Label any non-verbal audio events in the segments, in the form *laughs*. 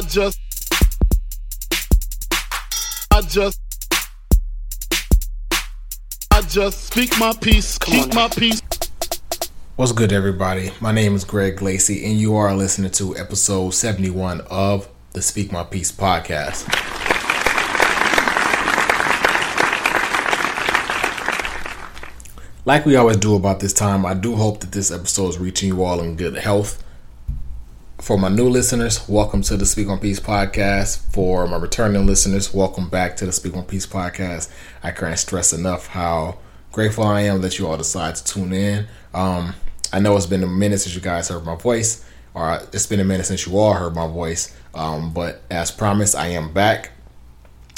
I just, I just, I just speak my peace, keep my peace. What's good, everybody? My name is Greg Lacey, and you are listening to episode 71 of the Speak My Peace podcast. Like we always do about this time, I do hope that this episode is reaching you all in good health. For my new listeners, welcome to the Speak on Peace podcast. For my returning listeners, welcome back to the Speak on Peace podcast. I can't stress enough how grateful I am that you all decide to tune in. Um, I know it's been a minute since you guys heard my voice, or it's been a minute since you all heard my voice. Um, but as promised, I am back.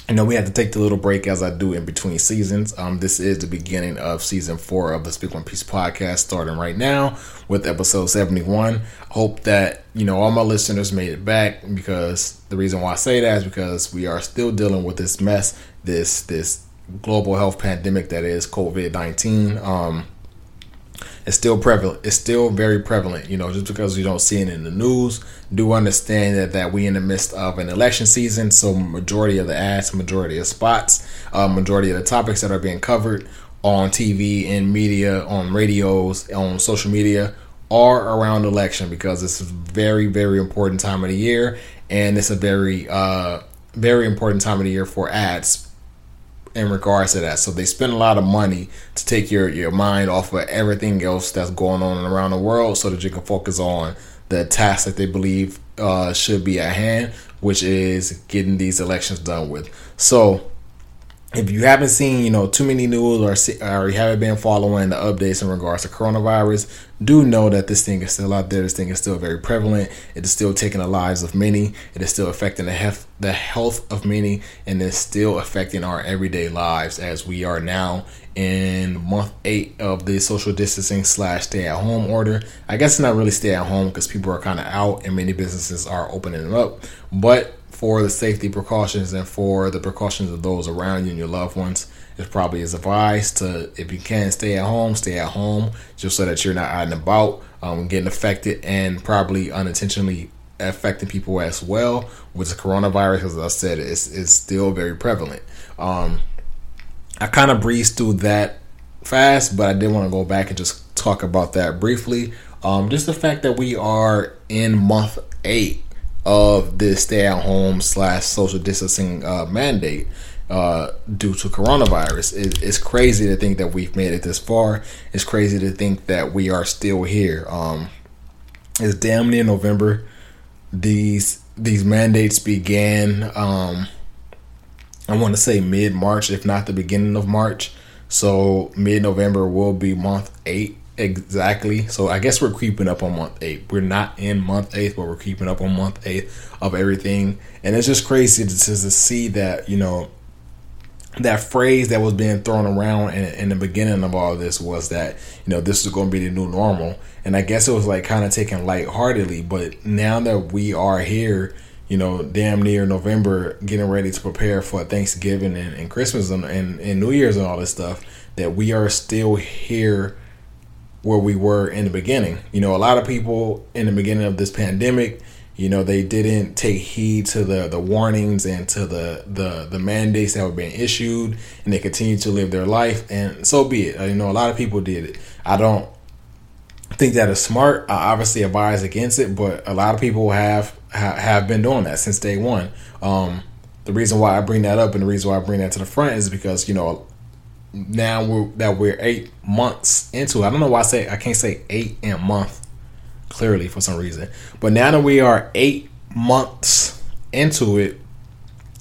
I know we had to take the little break as I do in between seasons. Um, this is the beginning of season four of the Speak One Piece podcast, starting right now with episode 71. Hope that, you know, all my listeners made it back because the reason why I say that is because we are still dealing with this mess, this, this global health pandemic that is COVID 19. Um, it's still prevalent. It's still very prevalent. You know, just because you don't see it in the news, do understand that that we in the midst of an election season. So majority of the ads, majority of spots, uh, majority of the topics that are being covered on TV and media, on radios, on social media are around election because it's a very very important time of the year, and it's a very uh, very important time of the year for ads in regards to that. So they spend a lot of money to take your your mind off of everything else that's going on around the world, so that you can focus on the task that they believe uh, should be at hand, which is getting these elections done with. So if you haven't seen, you know, too many news or, or you haven't been following the updates in regards to coronavirus, do know that this thing is still out there. This thing is still very prevalent. It is still taking the lives of many. It is still affecting the health, the health of many, and it's still affecting our everyday lives as we are now in month eight of the social distancing slash stay at home order. I guess not really stay at home because people are kind of out and many businesses are opening up, but for the safety precautions and for the precautions of those around you and your loved ones, it probably is advised to, if you can, stay at home, stay at home, just so that you're not out and about, um, getting affected and probably unintentionally affecting people as well with the coronavirus. As I said, it's, still very prevalent. Um, I kind of breezed through that fast, but I did want to go back and just talk about that briefly. Um, just the fact that we are in month eight of this stay at home slash social distancing uh, mandate uh, due to coronavirus. It, it's crazy to think that we've made it this far. It's crazy to think that we are still here. Um, it's damn near November. These these mandates began. Um, I want to say mid March, if not the beginning of March. So mid November will be month eight Exactly. So I guess we're creeping up on month eight. We're not in month eight, but we're creeping up on month eight of everything. And it's just crazy to, to see that, you know, that phrase that was being thrown around in, in the beginning of all this was that, you know, this is going to be the new normal. And I guess it was like kind of taken lightheartedly. But now that we are here, you know, damn near November, getting ready to prepare for Thanksgiving and, and Christmas and, and, and New Year's and all this stuff, that we are still here where we were in the beginning. You know, a lot of people in the beginning of this pandemic, you know, they didn't take heed to the the warnings and to the the the mandates that were being issued, and they continued to live their life. And so be it. You know, a lot of people did it. I don't think that is smart. I obviously advise against it, but a lot of people have have been doing that since day one. Um, the reason why I bring that up and the reason why I bring that to the front is because you know now we're that we're eight months into. I don't know why I say I can't say eight and month clearly for some reason, but now that we are eight months into it,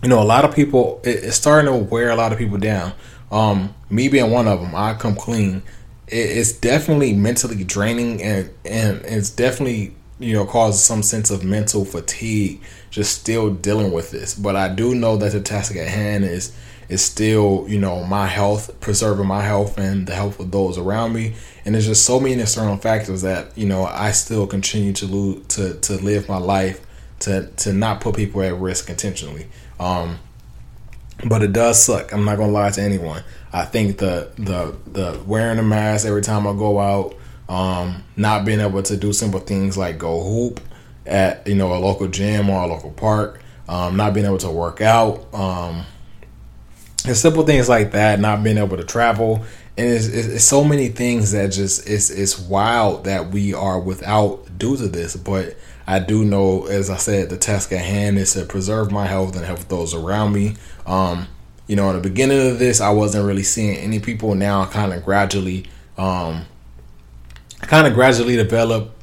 you know, a lot of people it, it's starting to wear a lot of people down. Um, me being one of them, I come clean. It, it's definitely mentally draining, and and it's definitely you know causes some sense of mental fatigue just still dealing with this. But I do know that the task at hand is is still, you know, my health, preserving my health and the health of those around me. And there's just so many external factors that, you know, I still continue to lose, to, to live my life to, to not put people at risk intentionally. Um, but it does suck. I'm not gonna lie to anyone. I think the the the wearing a mask every time I go out, um, not being able to do simple things like go hoop, at you know a local gym or a local park, um, not being able to work out, um, and simple things like that, not being able to travel, and it's, it's, it's, so many things that just it's it's wild that we are without due to this. But I do know, as I said, the task at hand is to preserve my health and help those around me. Um, you know, in the beginning of this, I wasn't really seeing any people. Now, kind of gradually, um, kind of gradually develop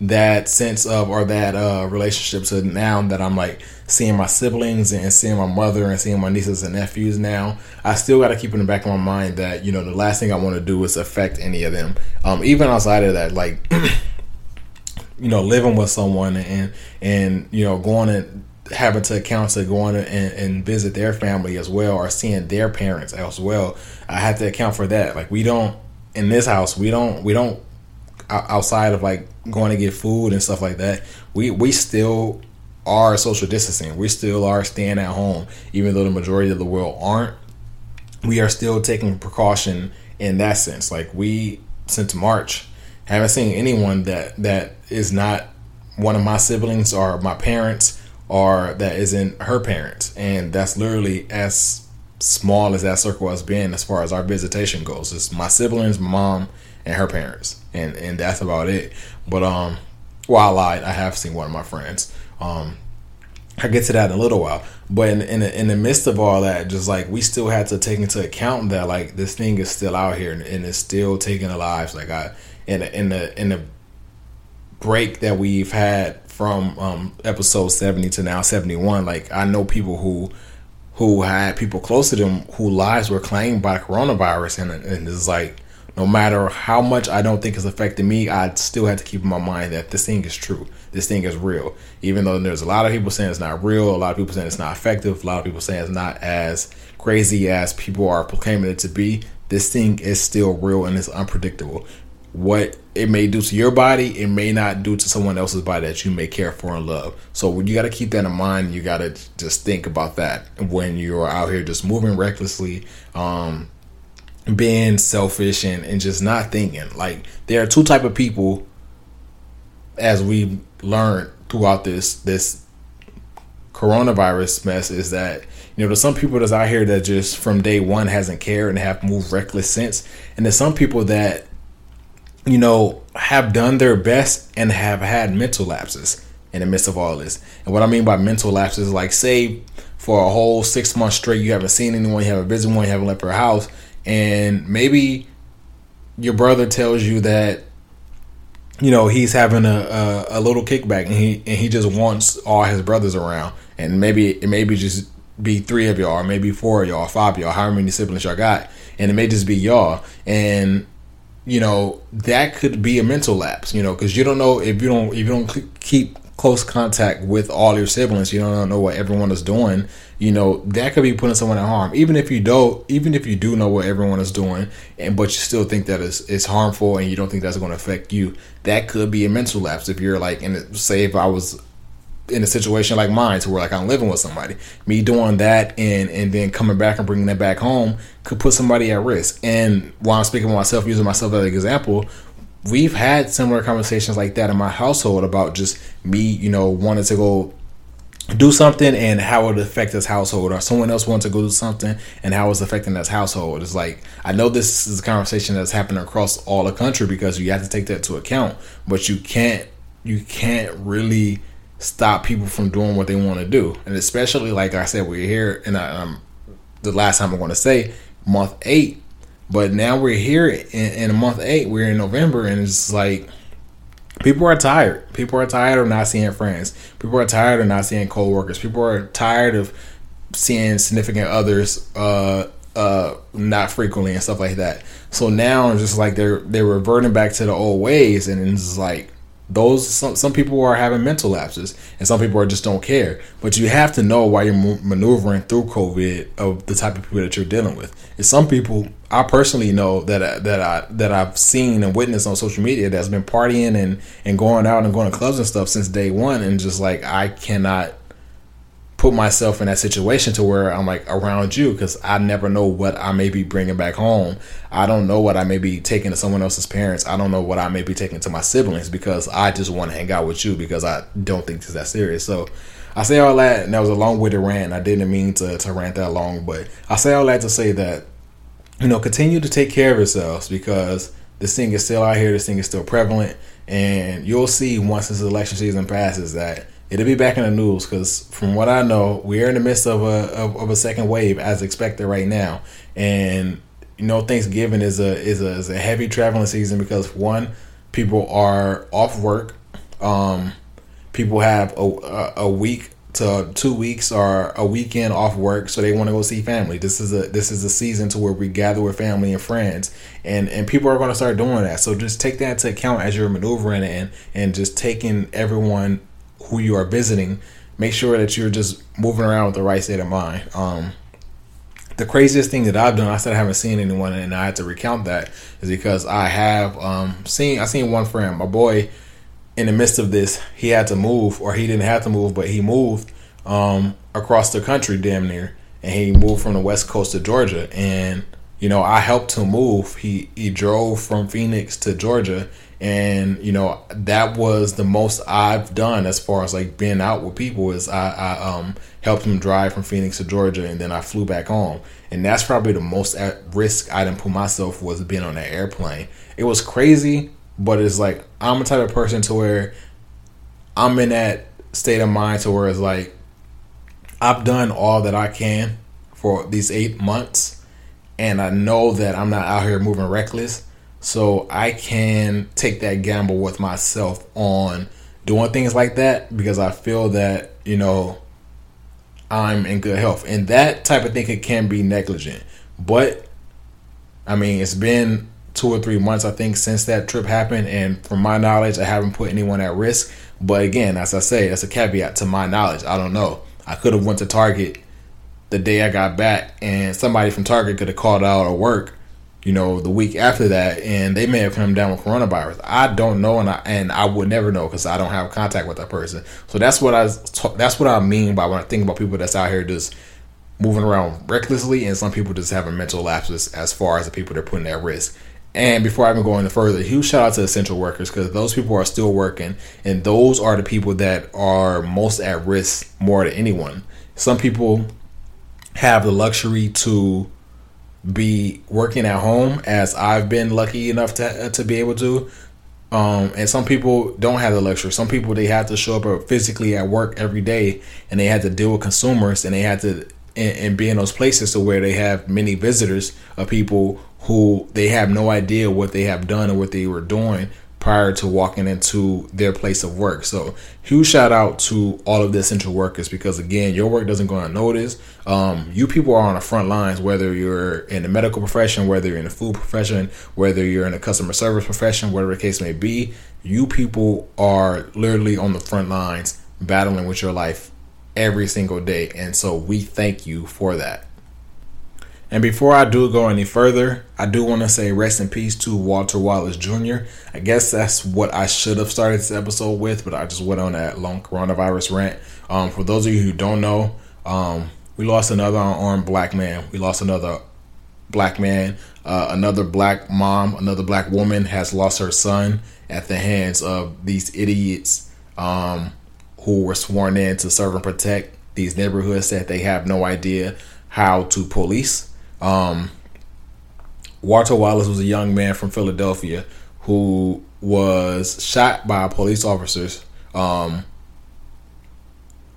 that sense of or that uh, relationship to now that I'm like seeing my siblings and seeing my mother and seeing my nieces and nephews now. I still got to keep in the back of my mind that you know the last thing I want to do is affect any of them. Um, even outside of that, like *clears throat* you know, living with someone and and you know going and having to account to going and, and visit their family as well or seeing their parents as well. I have to account for that. Like we don't in this house, we don't we don't outside of like going to get food and stuff like that, we we still are social distancing. We still are staying at home, even though the majority of the world aren't. We are still taking precaution in that sense. Like we since March haven't seen anyone that that is not one of my siblings or my parents or that isn't her parents, and that's literally as small as that circle has been as far as our visitation goes. It's my siblings, my mom, and her parents, and and that's about it. But um, well, I lied. I have seen one of my friends. Um, I get to that in a little while. But in in the, in the midst of all that, just like we still had to take into account that like this thing is still out here and, and it's still taking the lives. Like I in the, in the in the break that we've had from um, episode seventy to now seventy one, like I know people who who had people close to them whose lives were claimed by coronavirus, and, and it's like no matter how much I don't think it's affecting me, I still have to keep in my mind that this thing is true. This thing is real. Even though there's a lot of people saying it's not real, a lot of people saying it's not effective, a lot of people saying it's not as crazy as people are proclaiming it to be, this thing is still real and it's unpredictable. What it may do to your body, it may not do to someone else's body that you may care for and love. So you got to keep that in mind. You got to just think about that when you're out here just moving recklessly, um, being selfish and, and just not thinking. Like there are two type of people as we learned throughout this this coronavirus mess is that you know there's some people that's out here that just from day one hasn't cared and have moved reckless since and there's some people that you know have done their best and have had mental lapses in the midst of all this and what i mean by mental lapses like say for a whole six months straight you haven't seen anyone you haven't visited one you haven't left your house and maybe your brother tells you that you know he's having a, a, a little kickback and he and he just wants all his brothers around. And maybe it maybe just be three of y'all or maybe four of y'all or five of y'all however many siblings y'all got. And it may just be y'all. And you know that could be a mental lapse you know because you don't know if you don't if you don't keep close contact with all your siblings you don't know what everyone is doing you know that could be putting someone at harm. Even if you don't even if you do know what everyone is doing and but you still think that it's, it's harmful and you don't think that's going to affect you that could be a mental lapse if you're like in say if i was in a situation like mine to where like i'm living with somebody. Me doing that and and then coming back and bringing that back home could put somebody at risk. And while i'm speaking of myself using myself as an example we've had similar conversations like that in my household about just me you know wanting to go do something and how it affect this household or someone else wants to go do something and how it's affecting his household. It's like i know this is a conversation that's happening across all the country because you have to take that into account but you can't you can't really stop people from doing what they want to do. And especially like i said we're here and I, um, the last time i'm going to say month eight but now we're here in, in month eight we're in november and it's like People are tired. People are tired of not seeing friends. People are tired of not seeing coworkers. People are tired of seeing significant others uh, uh, not frequently and stuff like that. So now it's just like they're they're reverting back to the old ways, and it's like those some some people are having mental lapses and some people are just don't care. But you have to know why you're maneuvering through covid of the type of people that you're dealing with. And some people i personally know that I, that i that i've seen and witnessed on social media that's been partying and and going out and going to clubs and stuff since day one and just like i cannot put myself in that situation to where I'm like around you because I never know what I may be bringing back home. I don't know what I may be taking to someone else's parents. I don't know what I may be taking to my siblings because I just want to hang out with you because I don't think it's that serious. So I say all that, and that was a long way to rant. I didn't mean to, to rant that long, but I say all that to say that, you know, continue to take care of yourselves because this thing is still out here, this thing is still prevalent, and you'll see once this election season passes that it'll be back in the news because from what I know, we're in the midst of a of, of, a second wave as expected right now, and you know Thanksgiving is a is a is a heavy traveling season because one, people are off work, um, people have a a week to two weeks or a weekend off work, so they want to go see family. This is a this is a season to where we gather with family and friends, and and people are going to start doing that. So just take that into account as you're maneuvering and and just taking everyone who you are visiting, make sure that you're just moving around with the right state of mind. Um, the craziest thing that I've done, I said I haven't seen anyone, and I had to recount that, is because I have um, seen I seen one friend, my boy, in the midst of this, he had to move, or he didn't have to move, but he moved um, across the country, damn near, and he moved from the west coast to Georgia, and you know I helped him move. He he drove from Phoenix to Georgia, and you know that was the most I've done as far as like being out with people is I, I um helped him drive from Phoenix to Georgia and then I flew back home and that's probably the most at risk I didn't put myself was being on that airplane. It was crazy, but it's like I'm the type of person to where I'm in that state of mind to where it's like I've done all that I can for these eight months and I know that I'm not out here moving reckless so I can take that gamble with myself on doing things like that because I feel that, you know, I'm in good health. And that type of thing can be negligent. But I mean, it's been two or three months, I think, since that trip happened. And from my knowledge, I haven't put anyone at risk. But again, as I say, that's a caveat to my knowledge. I don't know. I could have went to Target the day I got back, and somebody from Target could have called out or work you know, the week after that, and they may have come down with coronavirus. I don't know, and I and I would never know because I don't have contact with that person. So that's what I that's what I mean by when I think about people that's out here just moving around recklessly, and some people just having mental lapses as far as the people they're putting at risk. And before I even go any further, huge shout out to essential workers because those people are still working, and those are the people that are most at risk more than anyone. Some people have the luxury to be working at home as I've been lucky enough to to be able to. Um, and some people don't have the luxury. Some people they have to show up physically at work every day, and they had to deal with consumers, and they had to and, and be in those places to where they have many visitors of people who they have no idea what they have done or what they were doing prior to walking into their place of work. So huge shout out to all of the essential workers because again, your work doesn't go unnoticed. Um, you people are on the front lines, whether you're in the medical profession, whether you're in the food profession, whether you're in the customer service profession, whatever the case may be. You people are literally on the front lines battling with your life every single day. And so we thank you for that. And before I do go any further, I do want to say rest in peace to Walter Wallace Jr. I guess that's what I should have started this episode with, but I just went on that long coronavirus rant. Um, for those of you who don't know, um, we lost another unarmed black man. We lost another black man. Uh, another black mom, another black woman has lost her son at the hands of these idiots um, who were sworn in to serve and protect these neighborhoods that they have no idea how to police. Um, Walter Wallace was a young man from Philadelphia who was shot by police officers um,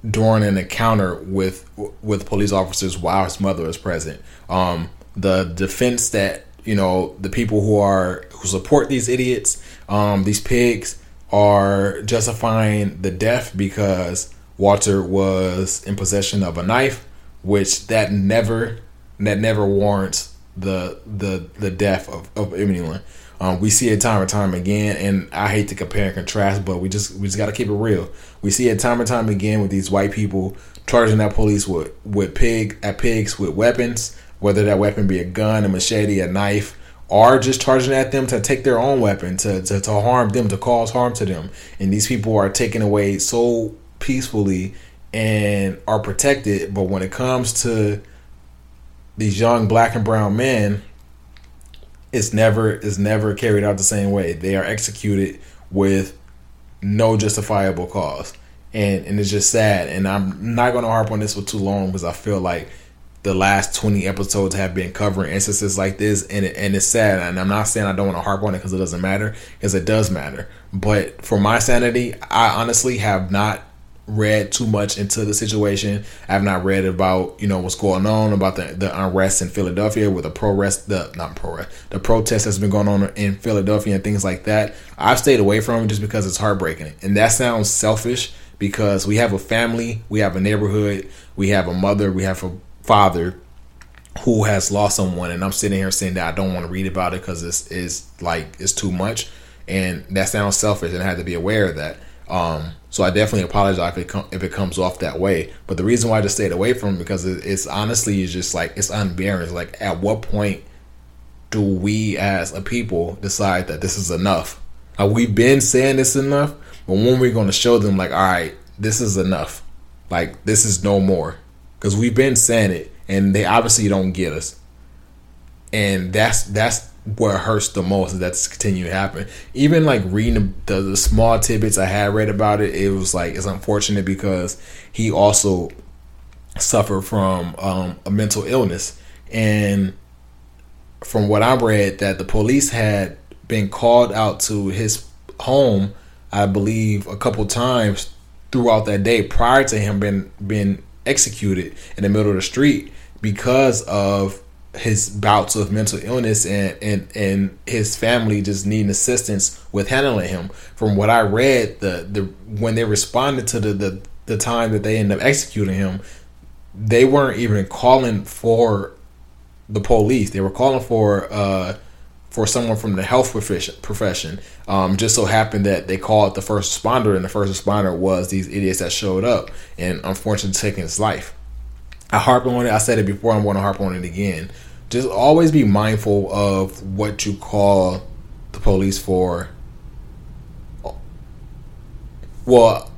during an encounter with with police officers while his mother was present. Um, the defense that you know the people who are who support these idiots, um, these pigs, are justifying the death because Walter was in possession of a knife, which that never that never warrants the the the death of, of anyone. Um, we see it time and time again, and I hate to compare and contrast, but we just we just got to keep it real. We see it time and time again with these white people charging at police with with pig at pigs with weapons, whether that weapon be a gun, a machete, a knife, or just charging at them to take their own weapon to, to, to harm them, to cause harm to them. And these people are taken away so peacefully and are protected. But when it comes to these young black and brown men, it's never it's never carried out the same way. They are executed with no justifiable cause. And and it's just sad. And I'm not gonna harp on this for too long because I feel like the last 20 episodes have been covering instances like this and it, and it's sad and I'm not saying I don't want to harp on it because it doesn't matter because it does matter but for my sanity I honestly have not read too much into the situation. I have not read about you know what's going on about the, the unrest in Philadelphia with the pro rest the not pro the protest that's been going on in Philadelphia and things like that. I've stayed away from it just because it's heartbreaking. And that sounds selfish because we have a family we have a neighborhood we have a mother we have a father who has lost someone. And I'm sitting here saying that I don't want to read about it because it's is like it's too much. And that sounds selfish and I had to be aware of that um, so I definitely apologize if it, com- if it comes off that way. But the reason why I just stayed away from it because it, it's honestly it's just like it's unbearable. Like at what point do we as a people decide that this is enough? Like we've been saying this enough? But when we're going to show them like all right this is enough. Like this is no more. Because we've been saying it, and they obviously don't get us, and that's that's what hurts the most is that's continue to happen. Even like reading the, the, the small tidbits I had read about it, it was like it's unfortunate because he also suffered from um, a mental illness, and from what I read, that the police had been called out to his home, I believe, a couple times throughout that day prior to him being being executed in the middle of the street because of his bouts of mental illness and, and, and his family just needing assistance with handling him. From what I read, the, the when they responded to the, the, the time that they ended up executing him, they weren't even calling for the police. They were calling for uh, for someone from the health profession. profession. Um, just so happened that they called the first responder, and the first responder was these idiots that showed up and unfortunately taking his life. I harp on it. I said it before. I'm going to harp on it again. Just always be mindful of what you call the police for. Well,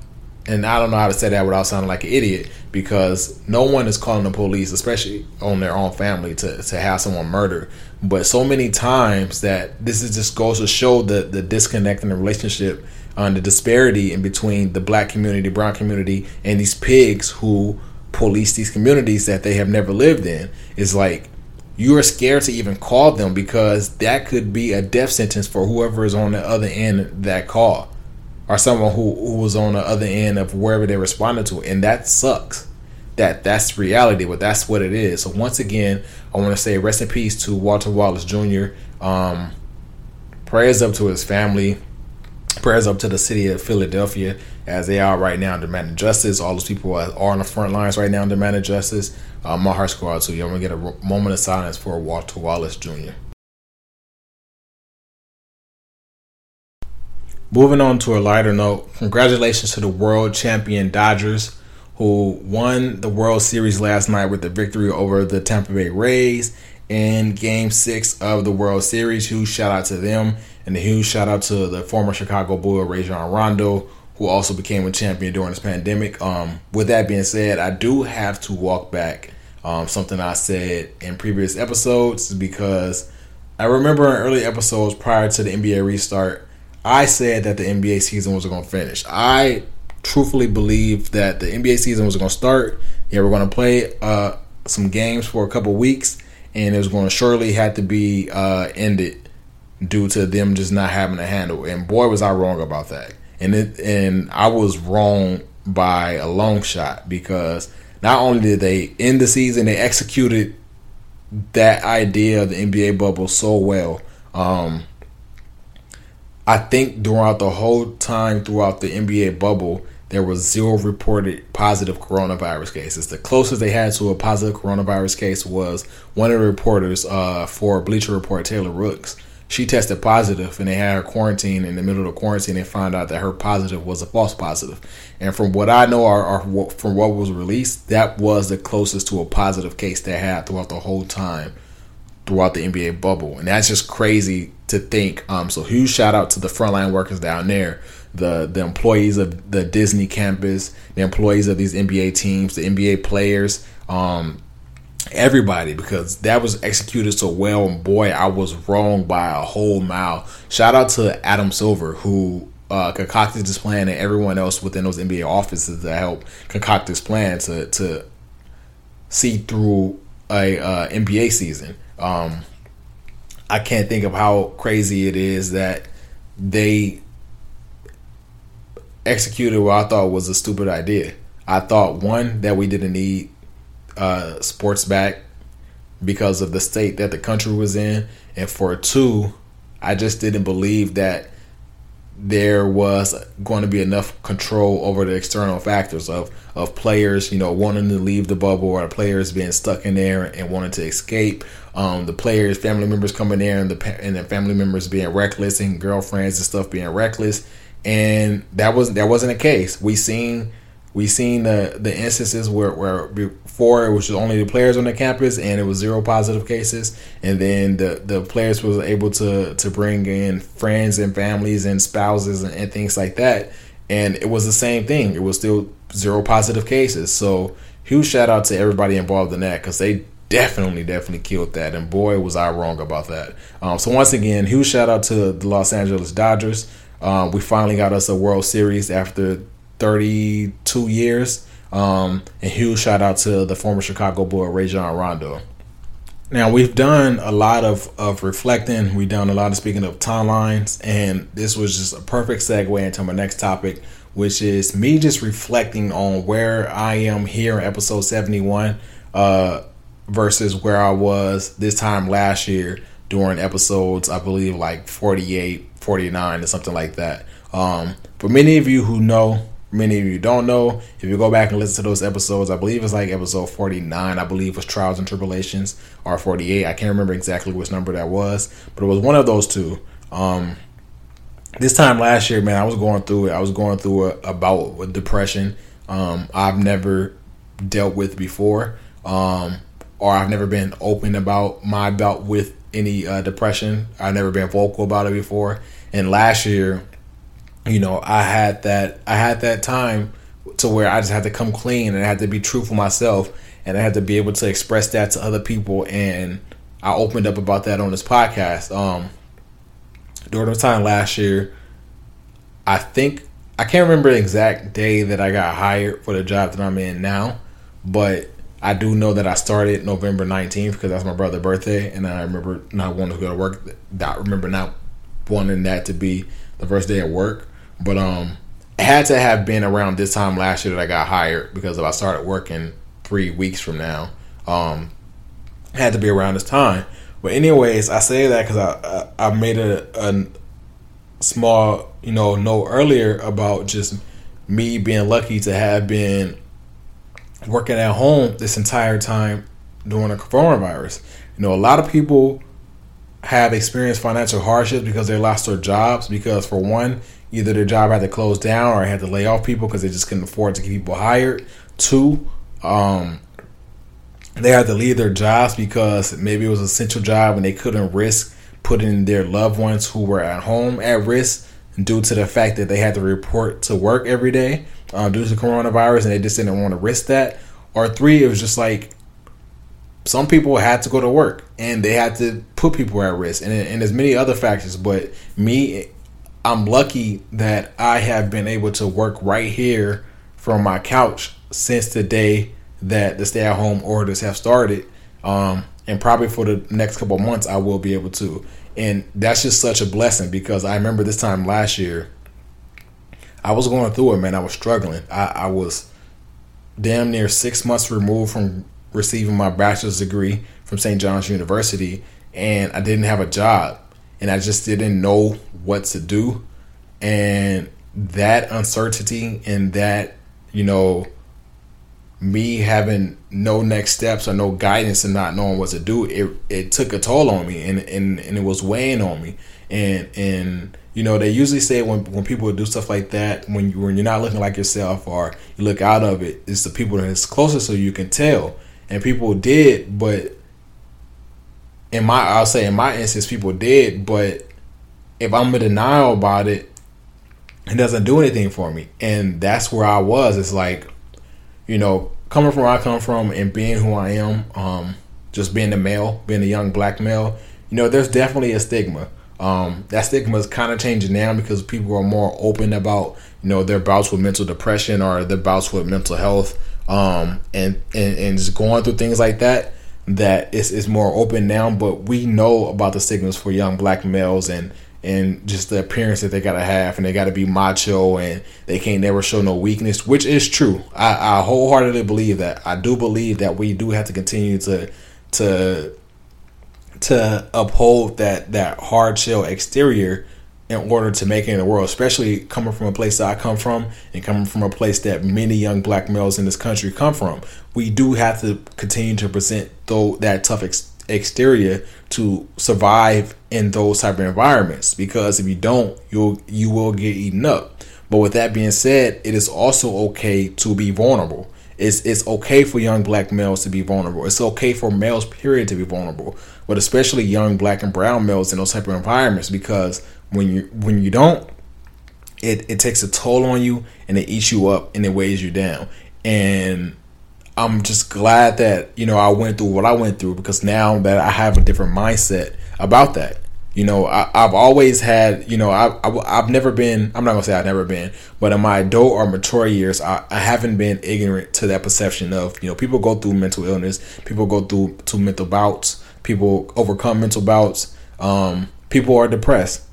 and I don't know how to say that without sounding like an idiot because no one is calling the police, especially on their own family, to, to have someone murdered. But so many times that this is just goes to show the, the disconnect in the relationship and the disparity in between the black community, brown community, and these pigs who police these communities that they have never lived in. Is like you are scared to even call them because that could be a death sentence for whoever is on the other end of that call or someone who, who was on the other end of wherever they responded to. And that sucks. That that's reality but that's what it is. So once again i want to say rest in peace to walter wallace jr um, prayers up to his family. Prayers up to the city of philadelphia as they are right now demanding justice. All those people are, on the front lines right now demanding justice. Uh, my heart's go out to you. I'm gonna get a moment of silence for walter wallace jr Moving on to a lighter note, congratulations to the world champion Dodgers, who won the World Series last night with the victory over the Tampa Bay Rays in Game 6 of the World Series. Huge shout out to them, and a huge shout out to the former Chicago Bull, Rajon Rondo, who also became a champion during this pandemic. Um, with that being said, I do have to walk back um, something I said in previous episodes because I remember in early episodes prior to the NBA restart I said that the NBA season was going to finish. I truthfully believe that the NBA season was going to start. Yeah, we're going to play uh, some games for a couple weeks, and it was going to surely have to be uh, ended due to them just not having a handle. And boy, was I wrong about that. And it and I was wrong by a long shot because not only did they end the season, they executed that idea of the NBA bubble so well. Um, I think throughout the whole time throughout the NBA bubble, there was zero reported positive coronavirus cases. The closest they had to a positive coronavirus case was one of the reporters uh, for Bleacher Report, Taylor Rooks. She tested positive and they had her quarantine. In the middle of the quarantine, they found out that her positive was a false positive. And from what I know, or, or from what was released, that was the closest to a positive case they had throughout the whole time throughout the NBA bubble. And that's just crazy to think. Um, so huge shout out to the frontline workers down there the the employees of the Disney campus, the employees of these NBA teams, the NBA players, um, everybody because that was executed so well. And boy, I was wrong by a whole mile. Shout out to Adam Silver who uh, concocted this plan and everyone else within those NBA offices that helped concoct this plan to to see through a uh, NBA season. Um, I can't think of how crazy it is that they executed what I thought was a stupid idea. I thought one that we didn't need uh, sports back because of the state that the country was in, and for two, I just didn't believe that there was going to be enough control over the external factors of of players, you know, wanting to leave the bubble or players being stuck in there and wanting to escape. Um, the players, family members coming there, and the and the family members being reckless and girlfriends and stuff being reckless, and that wasn't that wasn't the case. We seen we seen the the instances where where before it was only the players on the campus and it was zero positive cases, and then the the players was able to to bring in friends and families and spouses and, and things like that, and it was the same thing. It was still zero positive cases. So huge shout out to everybody involved in that because they definitely, definitely killed that. And boy, was I wrong about that. Um, so once again, huge shout out to the Los Angeles Dodgers. Um, we finally got us a World Series after 32 years. Um, and huge shout out to the former Chicago Bull, Rajon Rondo. Now we've done a lot of, of reflecting. We've done a lot of speaking of timelines, and this was just a perfect segue into my next topic, which is me just reflecting on where I am here in episode 71 uh, versus where I was this time last year during episodes, I believe like 48, 49, or something like that. Um, for many of you who know, many of you don't know, if you go back and listen to those episodes, I believe it's like episode 49, I believe was Trials and Tribulations, or 48. I can't remember exactly which number that was, but it was one of those two. Um, this time last year, man, I was going through it. I was going through a, a bout with depression. Um, I've never dealt with before, um, or I've never been open about my bout with any uh, depression. I've never been vocal about it before. And last year, you know, I had that I had that time to where I just had to come clean and I had to be true for myself and I had to be able to express that to other people and I opened up about that on this podcast. Um during the time last year, I think I can't remember the exact day that I got hired for the job that I'm in now, but I do know that I started November 19th because that's my brother's birthday, and I remember not wanting to go to work. I remember not wanting that to be the first day of work, but um, it had to have been around this time last year that I got hired because if I started working three weeks from now, um, it had to be around this time. But anyways, I say that because I, I, I made a, a small you know note earlier about just me being lucky to have been working at home this entire time during the coronavirus. You know, a lot of people have experienced financial hardships because they lost their jobs because for one, either their job had to close down or had to lay off people because they just couldn't afford to keep people hired. Two, um, they had to leave their jobs because maybe it was an essential job and they couldn't risk putting their loved ones who were at home at risk due to the fact that they had to report to work every day um, due to coronavirus and they just didn't want to risk that. Or three, it was just like some people had to go to work and they had to put people at risk and, and there's many other factors. But me, I'm lucky that I have been able to work right here from my couch since the day that the stay at home orders have started. Um, and probably for the next couple months, I will be able to. And that's just such a blessing because I remember this time last year, I was going through it, man. I was struggling. I, I was damn near six months removed from receiving my bachelor's degree from St. John's University, and I didn't have a job, and I just didn't know what to do. And that uncertainty and that, you know, me having no next steps or no guidance and not knowing what to do, it it took a toll on me and, and, and it was weighing on me. And and you know, they usually say when when people do stuff like that, when you when you're not looking like yourself or you look out of it, it's the people that's closest so you can tell. And people did, but in my I'll say in my instance, people did, but if I'm in denial about it, it doesn't do anything for me. And that's where I was. It's like, you know, coming from where I come from and being who I am, um, just being a male, being a young black male, you know, there's definitely a stigma. Um, that stigma is kind of changing now because people are more open about, you know, their bouts with mental depression or their bouts with mental health, um, and, and and just going through things like that. That is is more open now, but we know about the stigmas for young black males and and just the appearance that they gotta have, and they gotta be macho, and they can't never show no weakness, which is true. I, I wholeheartedly believe that. I do believe that we do have to continue to to to uphold that that hard shell exterior in order to make it in the world, especially coming from a place that I come from and coming from a place that many young black males in this country come from. We do have to continue to present though that tough ex- exterior to survive in those type of environments because if you don't, you'll you will get eaten up. But with that being said, it is also okay to be vulnerable. It's it's okay for young black males to be vulnerable. It's okay for males, period, to be vulnerable. But especially young black and brown males in those type of environments because when you when you don't, it, it takes a toll on you and it eats you up and it weighs you down. And I'm just glad that you know I went through what I went through because now that I have a different mindset about that. You know, I, have always had, you know, I, I, have never been, I'm not going to say I've never been, but in my adult or mature years, I, I haven't been ignorant to that perception of, you know, people go through mental illness, people go through to mental bouts, people overcome mental bouts, um, people are depressed.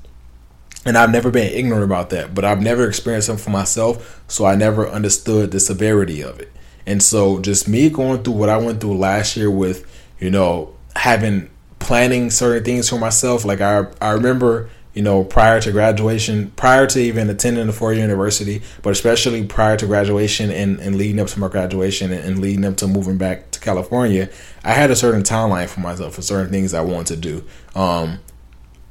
And I've never been ignorant about that, but I've never experienced them for myself, so I never understood the severity of it. And so just me going through what I went through last year with, you know, having planning certain things for myself. Like I I remember, you know, prior to graduation, prior to even attending the four year university, but especially prior to graduation and, and leading up to my graduation and, and leading up to moving back to California, I had a certain timeline for myself for certain things I wanted to do. Um,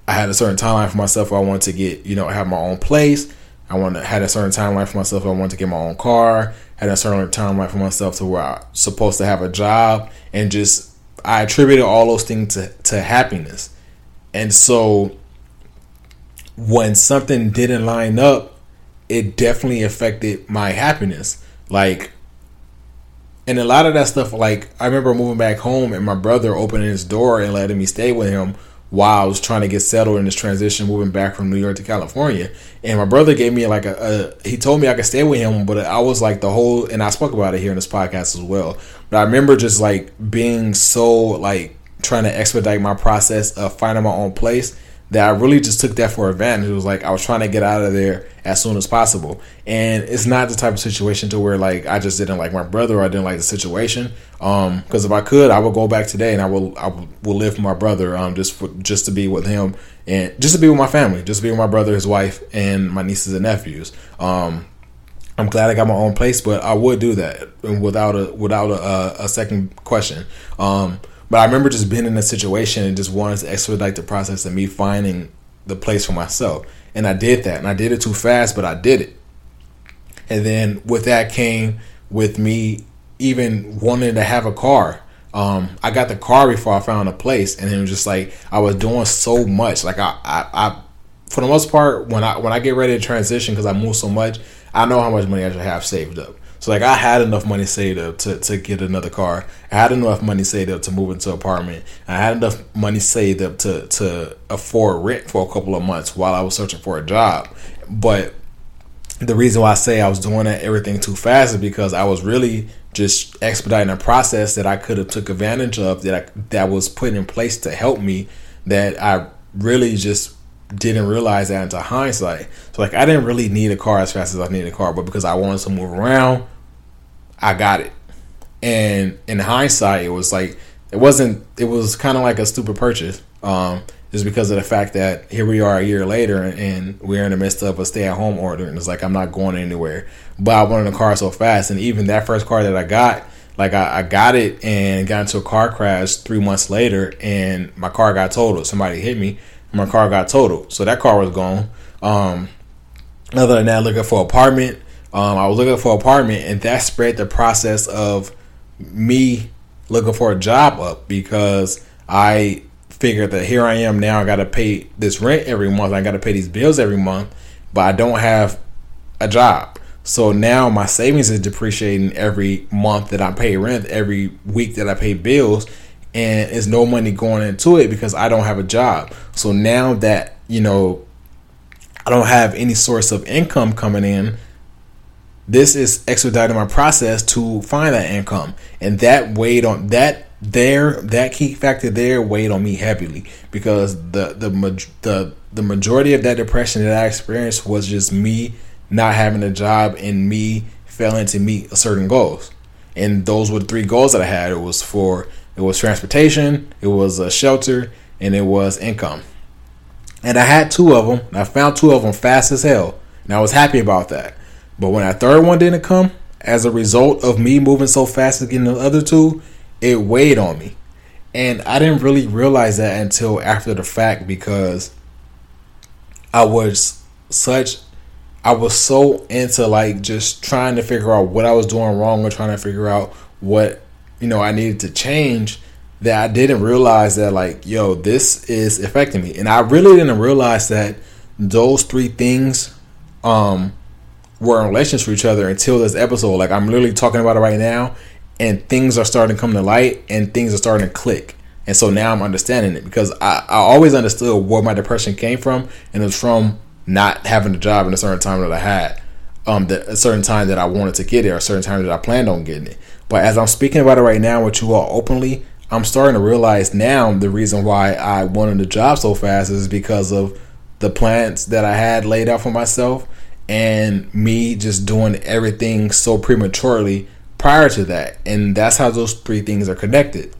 I had a certain timeline for myself. I wanted to get, you know, have my own place. I wanted had a certain timeline for myself. I wanted to get my own car had a certain timeline for myself to where I'm supposed to have a job and just I attributed all those things to, to happiness. And so when something didn't line up, it definitely affected my happiness. Like and a lot of that stuff like I remember moving back home and my brother opening his door and letting me stay with him while I was trying to get settled in this transition, moving back from New York to California. And my brother gave me like a, a, he told me I could stay with him, but I was like the whole, and I spoke about it here in this podcast as well. But I remember just like being so like trying to expedite my process of finding my own place that I really just took that for advantage. It was like I was trying to get out of there as soon as possible. And it's not the type of situation to where like I just didn't like my brother or I didn't like the situation. Um, because if I could, I would go back today and I will I will live with my brother um just for just to be with him and just to be with my family, just to be with my brother, his wife, and my nieces and nephews. Um, I'm glad I got my own place, but I would do that without a without a, a second question. Um, but I remember just being in a situation and just wanting to expedite the process of me finding the place for myself. And I did that. And I did it too fast, but I did it. And then with that came with me even wanting to have a car. Um, I got the car before I found a place, and it was just like I was doing so much. Like I, I, I for the most part, when I when I get ready to transition because I move so much, I know how much money I should have saved up. So like I had enough money saved up to, to get another car. I had enough money saved up to move into an apartment. I had enough money saved up to, to afford rent for a couple of months while I was searching for a job. But the reason why I say I was doing that everything too fast is because I was really just expediting a process that I could have took advantage of that I, that was put in place to help me that I really just didn't realize that into hindsight. So like I didn't really need a car as fast as I needed a car, but because I wanted to move around, I got it. And in hindsight, it was like it wasn't. It was kind of like a stupid purchase. Um, just because of the fact that here we are a year later and we're in the midst of a stay-at-home order, and it's like I'm not going anywhere. But I wanted a car so fast, and even that first car that I got, like I, I, got it and got into a car crash three months later, and my car got totaled. Somebody hit me, my car got totaled, so that car was gone. Um, other than that, looking for apartment, um, I was looking for apartment, and that spread the process of me looking for a job up because I figured that here I am now. I got to pay this rent every month. I got to pay these bills every month, but I don't have a job. So now my savings is depreciating every month that I pay rent, every week that I pay bills, and there's no money going into it because I don't have a job. So now that, you know, I don't have any source of income coming in, this is expediting my process to find that income. And that weighed on that there that key factor there weighed on me heavily because the the the the majority of that depression that I experienced was just me not having a job and me failing to meet certain goals. And those were the three goals that I had. It was for it was transportation, it was a shelter, and it was income. And I had two of them. I found two of them fast as hell, and I was happy about that. But when that third one didn't come, as a result of me moving so fast to getting the other two, it weighed on me. And I didn't really realize that until after the fact because I was such I was so into like just trying to figure out what I was doing wrong or trying to figure out what you know I needed to change that I didn't realize that like yo this is affecting me. And I really didn't realize that those three things um were in relation to each other until this episode. Like I'm literally talking about it right now and things are starting to come to light and things are starting to click. And so now I'm understanding it because I, I always understood where my depression came from and it was from not having a job in a certain time that I had, um, that a certain time that I wanted to get it, or a certain time that I planned on getting it. But as I'm speaking about it right now with you all openly, I'm starting to realize now the reason why I wanted a job so fast is because of the plans that I had laid out for myself and me just doing everything so prematurely prior to that. And that's how those three things are connected.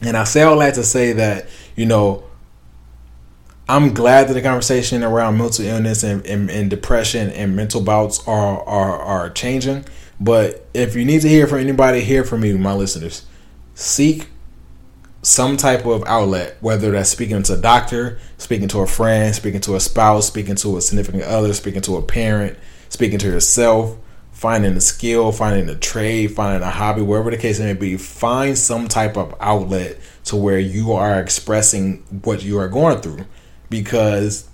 And I say all that to say that, you know, I'm glad that the conversation around mental illness and, and, and, depression and mental bouts are, are are changing. But if you need to hear from anybody, hear from me, my listeners. Seek some type of outlet, whether that's speaking to a doctor, speaking to a friend, speaking to a spouse, speaking to a significant other, speaking to a parent, speaking to yourself, finding a skill, finding a trade, finding a hobby, wherever the case may be. Find some type of outlet to where you are expressing what you are going through because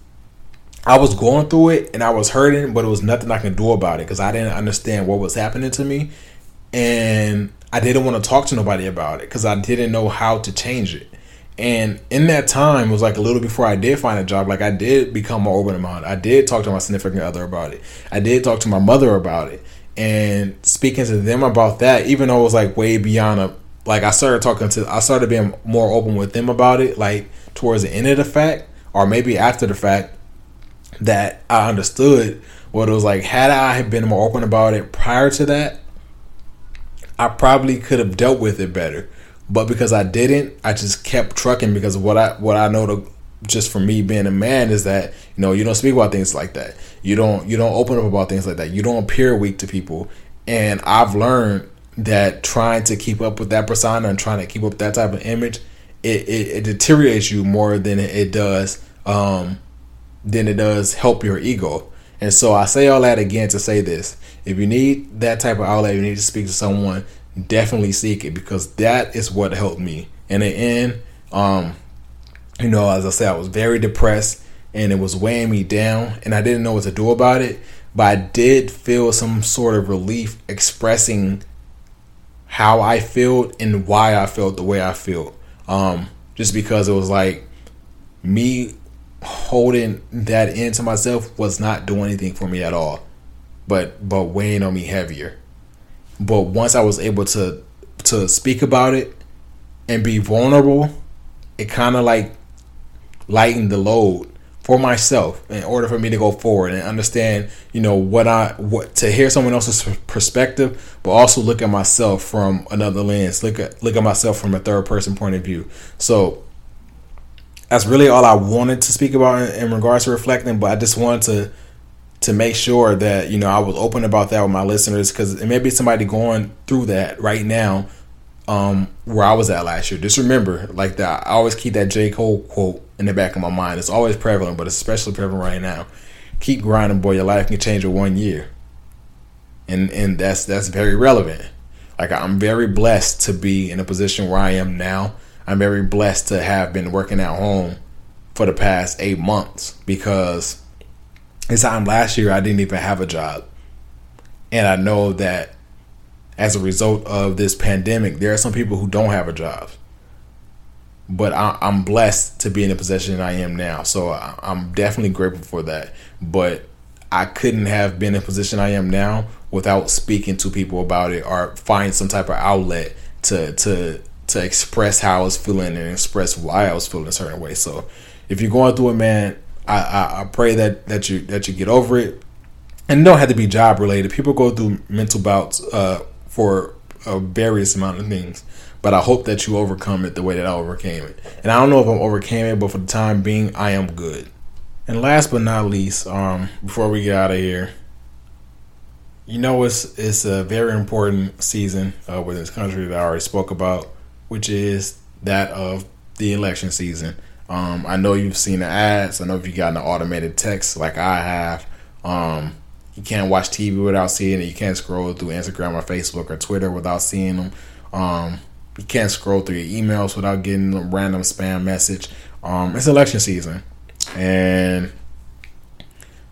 I was going through it and I was hurting, but it was nothing I can do about it because I didn't understand what was happening to me. And I didn't want to talk to nobody about it because I didn't know how to change it. And in that time, it was like a little before I did find a job. Like I did become more open about it. I did talk to my significant other about it. I did talk to my mother about it. And speaking to them about that, even though it was like way beyond a like I started talking to I started being more open with them about it, like towards the end of the fact or maybe after the fact that I understood what it was like. Had I been more open about it prior to that, I probably could have dealt with it better. But because I didn't, I just kept trucking because what I what I know to just for me being a man is that you know you don't speak about things like that. You don't you don't open up about things like that. You don't appear weak to people. And I've learned that trying to keep up with that persona and trying to keep up that type of image it, it, it deteriorates you more than it does um, than it does help your ego. And so I say all that again to say this: if you need that type of outlet, you need to speak to someone. Definitely seek it because that is what helped me. In the end, um, you know, as I said, I was very depressed and it was weighing me down, and I didn't know what to do about it. But I did feel some sort of relief expressing how I felt and why I felt the way I felt. Um, just because it was like me holding that into myself was not doing anything for me at all, but but weighing on me heavier. But once I was able to to speak about it and be vulnerable, it kind of like lightened the load for myself in order for me to go forward and understand, you know, what I what to hear someone else's perspective, but also look at myself from another lens. Look at look at myself from a third person point of view. So that's really all I wanted to speak about in, in regards to reflecting. But I just wanted to to make sure that you know I was open about that with my listeners because it may be somebody going through that right now, um, where I was at last year. Just remember, like that, I always keep that J Cole quote in the back of my mind. It's always prevalent, but it's especially prevalent right now. Keep grinding, boy. Your life can change in one year, and and that's that's very relevant. Like I'm very blessed to be in a position where I am now I'm very blessed to have been working at home for the past eight months because this time last year I didn't even have a job. And I know that as a result of this pandemic, there are some people who don't have a job. But I, am blessed to be in the position I am now. So I, I'm definitely grateful for that. But I couldn't have been in the position I am now without speaking to people about it or find some type of outlet to to to express how I was feeling and express why I was feeling a certain way. So if you're going through it, man, I, I, I pray that that you that you get over it. And it don't have to be job related. People go through mental bouts uh, for a various amount of things. But I hope that you overcome it the way that I overcame it. And I don't know if I'm overcame it, but for the time being, I am good. And last but not least, um, before we get out of here, you know it's it's a very important season uh, within this country that I already spoke about, which is that of the election season. Um, I know you've seen the ads. I know if you got an automated text like I have, um, you can't watch TV without seeing it. You can't scroll through Instagram or Facebook or Twitter without seeing them. Um, you can't scroll through your emails without getting a random spam message. Um, it's election season, and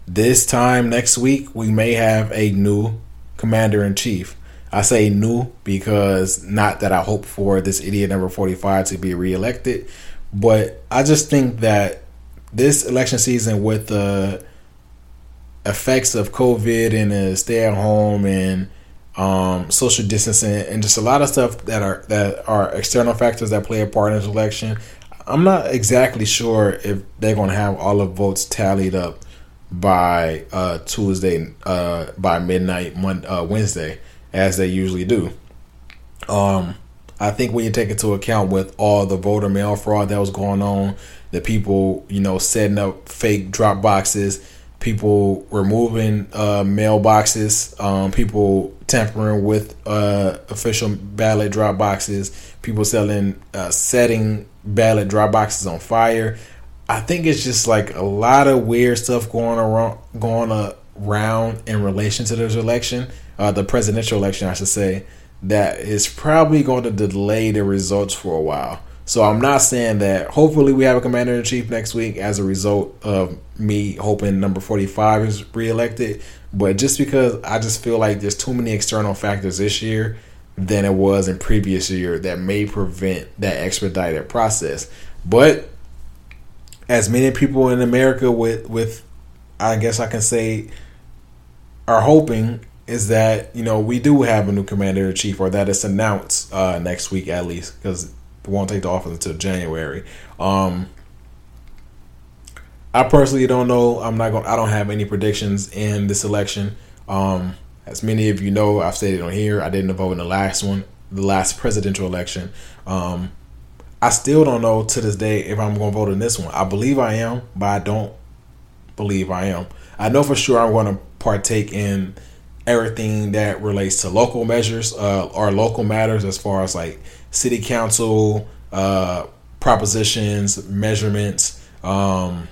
this time next week, we may have a new commander in chief. I say new because not that I hope for this idiot number 45 to be reelected, but I just think that this election season, with the effects of COVID and the stay at home and um, social distancing and just a lot of stuff that are that are external factors that play a part in this election, I'm not exactly sure if they're going to have all the votes tallied up by uh, Tuesday uh, by midnight Monday, uh, Wednesday as they usually do. Um, I think when you take into account with all the voter mail fraud that was going on, the people you know setting up fake drop boxes, people removing uh, mailboxes, um, people tampering with uh, official ballot drop boxes, people selling uh, setting ballot drop boxes on fire. I think it's just like a lot of weird stuff going around going around in relation to this election, uh, the presidential election, I should say, that is probably going to delay the results for a while. So I'm not saying that. Hopefully, we have a commander in chief next week as a result of me hoping number 45 is reelected. But just because I just feel like there's too many external factors this year than it was in previous year that may prevent that expedited process. But as many people in America with with I guess I can say are hoping is that you know we do have a new commander in chief or that it's announced uh, next week at least because it won't take the office until January. Um, I personally don't know. I'm not going. I don't have any predictions in this election. Um, as many of you know, I've stated on here, I didn't vote in the last one, the last presidential election. Um, I still don't know to this day if I'm going to vote in this one. I believe I am, but I don't believe I am. I know for sure I'm going to partake in everything that relates to local measures uh, or local matters as far as like city council uh, propositions, measurements. Um,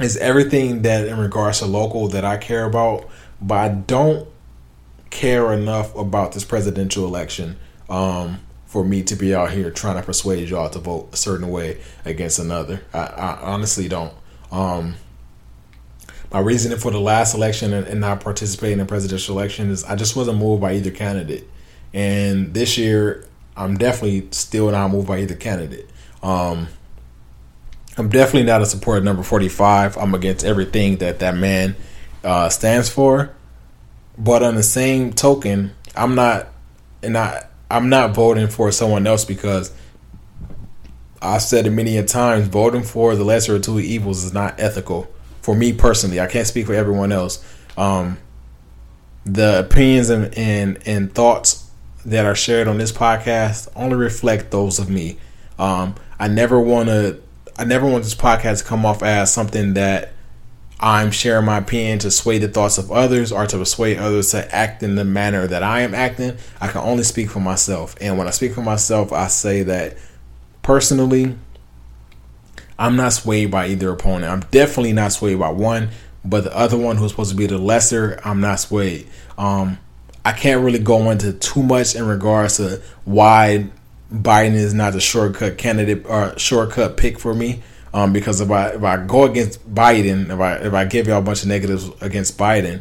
is everything that in regards to local that I care about, but I don't care enough about this presidential election. Um, for me to be out here trying to persuade y'all to vote a certain way against another. I, I honestly don't. Um, my reasoning for the last election and, and not participating in the presidential election is I just wasn't moved by either candidate. And this year, I'm definitely still not moved by either candidate. Um, I'm definitely not a supporter of number 45. I'm against everything that that man uh, stands for. But on the same token, I'm not, and I I'm not voting for someone else because I've said it many a times. Voting for the lesser of two evils is not ethical for me personally. I can't speak for everyone else. Um, the opinions and, and and thoughts that are shared on this podcast only reflect those of me. Um, I never want to. I never want this podcast to come off as something that I'm sharing my opinion to sway the thoughts of others or to persuade others to act in the manner that I am acting. I can only speak for myself. And when I speak for myself, I say that personally, I'm not swayed by either opponent. I'm definitely not swayed by one, but the other one who's supposed to be the lesser, I'm not swayed. Um, I can't really go into too much in regards to why Biden is not the shortcut candidate or shortcut pick for me. Um, because if I if I go against Biden, if I if I give y'all a bunch of negatives against Biden,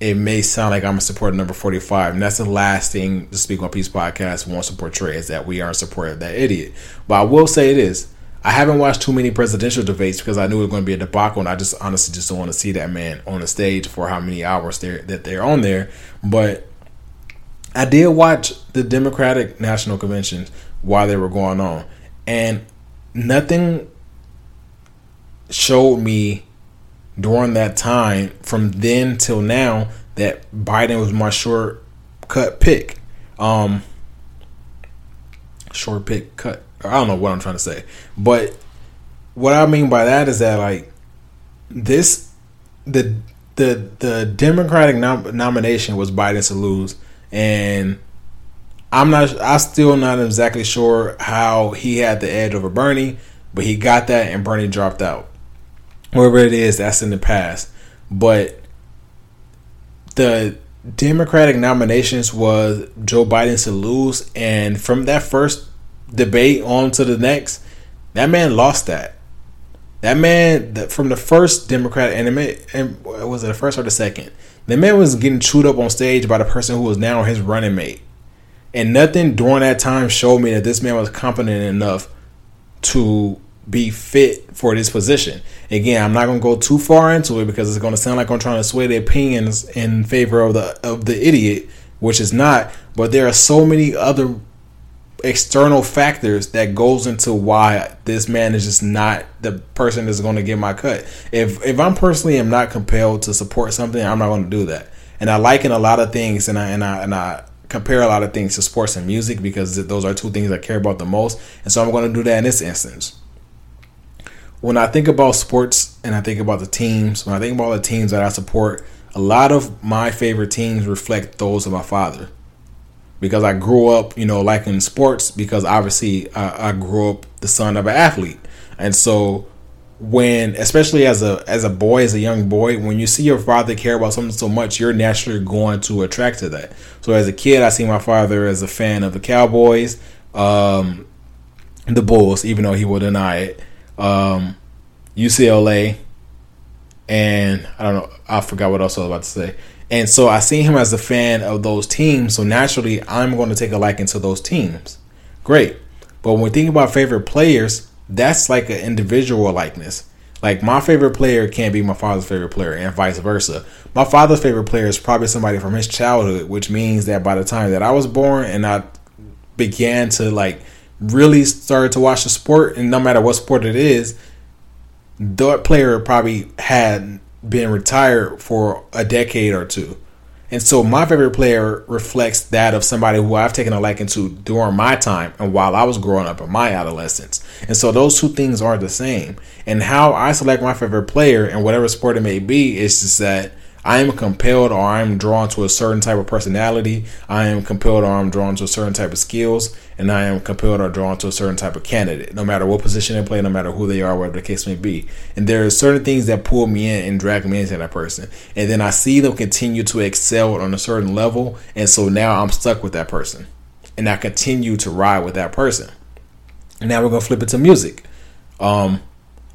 it may sound like I'm a supporter number 45. And that's the last thing the Speak My Peace podcast wants to portray is that we are in support of that idiot. But I will say it is. I haven't watched too many presidential debates because I knew it was going to be a debacle, and I just honestly just don't want to see that man on the stage for how many hours that they're on there. But I did watch the Democratic National Convention while they were going on, and nothing showed me during that time from then till now that Biden was my shortcut pick. Um, short pick cut. I don't know what I'm trying to say, but what I mean by that is that like this the the the Democratic nom- nomination was Biden to lose, and I'm not. I'm still not exactly sure how he had the edge over Bernie, but he got that, and Bernie dropped out Whatever it is, that's in the past. But the Democratic nominations was Joe Biden to lose, and from that first debate on to the next, that man lost that. That man, from the first Democratic, and, and was it the first or the second? The man was getting chewed up on stage by the person who was now his running mate, and nothing during that time showed me that this man was competent enough to be fit for this position. Again, I'm not going to go too far into it because it's going to sound like I'm trying to sway the opinions in favor of the of the idiot, which is not. But there are so many other external factors that goes into why this man is just not the person that's going to get my cut. If if I'm personally am not compelled to support something, I'm not going to do that. And I liken a lot of things, and I and I and I compare a lot of things to sports and music because those are two things I care about the most. And so I'm going to do that in this instance when I think about sports and I think about the teams, when I think about the teams that I support, a lot of my favorite teams reflect those of my father. Because I grew up, you know, like in sports, because obviously I, I grew up the son of an athlete. And so when especially as a as a boy as a young boy when you see your father care about something so much you're naturally going to attract to that so as a kid i see my father as a fan of the cowboys um, the bulls even though he will deny it um, UCLA, and I don't know, I forgot what else I was about to say. And so I see him as a fan of those teams, so naturally I'm going to take a liking to those teams. Great. But when we think about favorite players, that's like an individual likeness. Like my favorite player can't be my father's favorite player, and vice versa. My father's favorite player is probably somebody from his childhood, which means that by the time that I was born and I began to like really started to watch the sport, and no matter what sport it is, that player probably had been retired for a decade or two. And so my favorite player reflects that of somebody who I've taken a liking to during my time and while I was growing up in my adolescence. And so those two things are the same. And how I select my favorite player and whatever sport it may be is just that I am compelled or I'm drawn to a certain type of personality. I am compelled or I'm drawn to a certain type of skills. And I am compelled or drawn to a certain type of candidate, no matter what position they play, no matter who they are, whatever the case may be. And there are certain things that pull me in and drag me into that person. And then I see them continue to excel on a certain level. And so now I'm stuck with that person. And I continue to ride with that person. And now we're going to flip it to music. Um,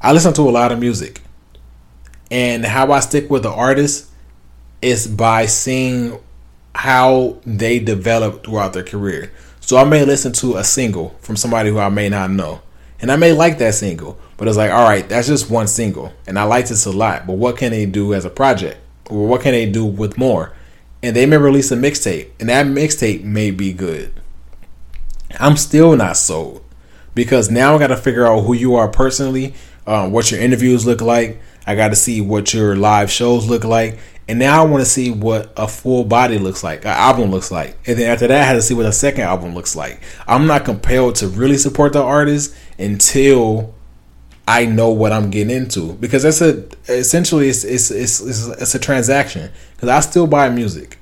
I listen to a lot of music. And how I stick with the artist is by seeing how they develop throughout their career. So I may listen to a single from somebody who I may not know. And I may like that single, but it's like, all right, that's just one single. And I like this a lot, but what can they do as a project? Or what can they do with more? And they may release a mixtape, and that mixtape may be good. I'm still not sold because now I got to figure out who you are personally, um, what your interviews look like. I got to see what your live shows look like, and now I want to see what a full body looks like, an album looks like. And then after that, I had to see what a second album looks like. I'm not compelled to really support the artist until I know what I'm getting into because that's a essentially it's it's it's, it's, it's a transaction because I still buy music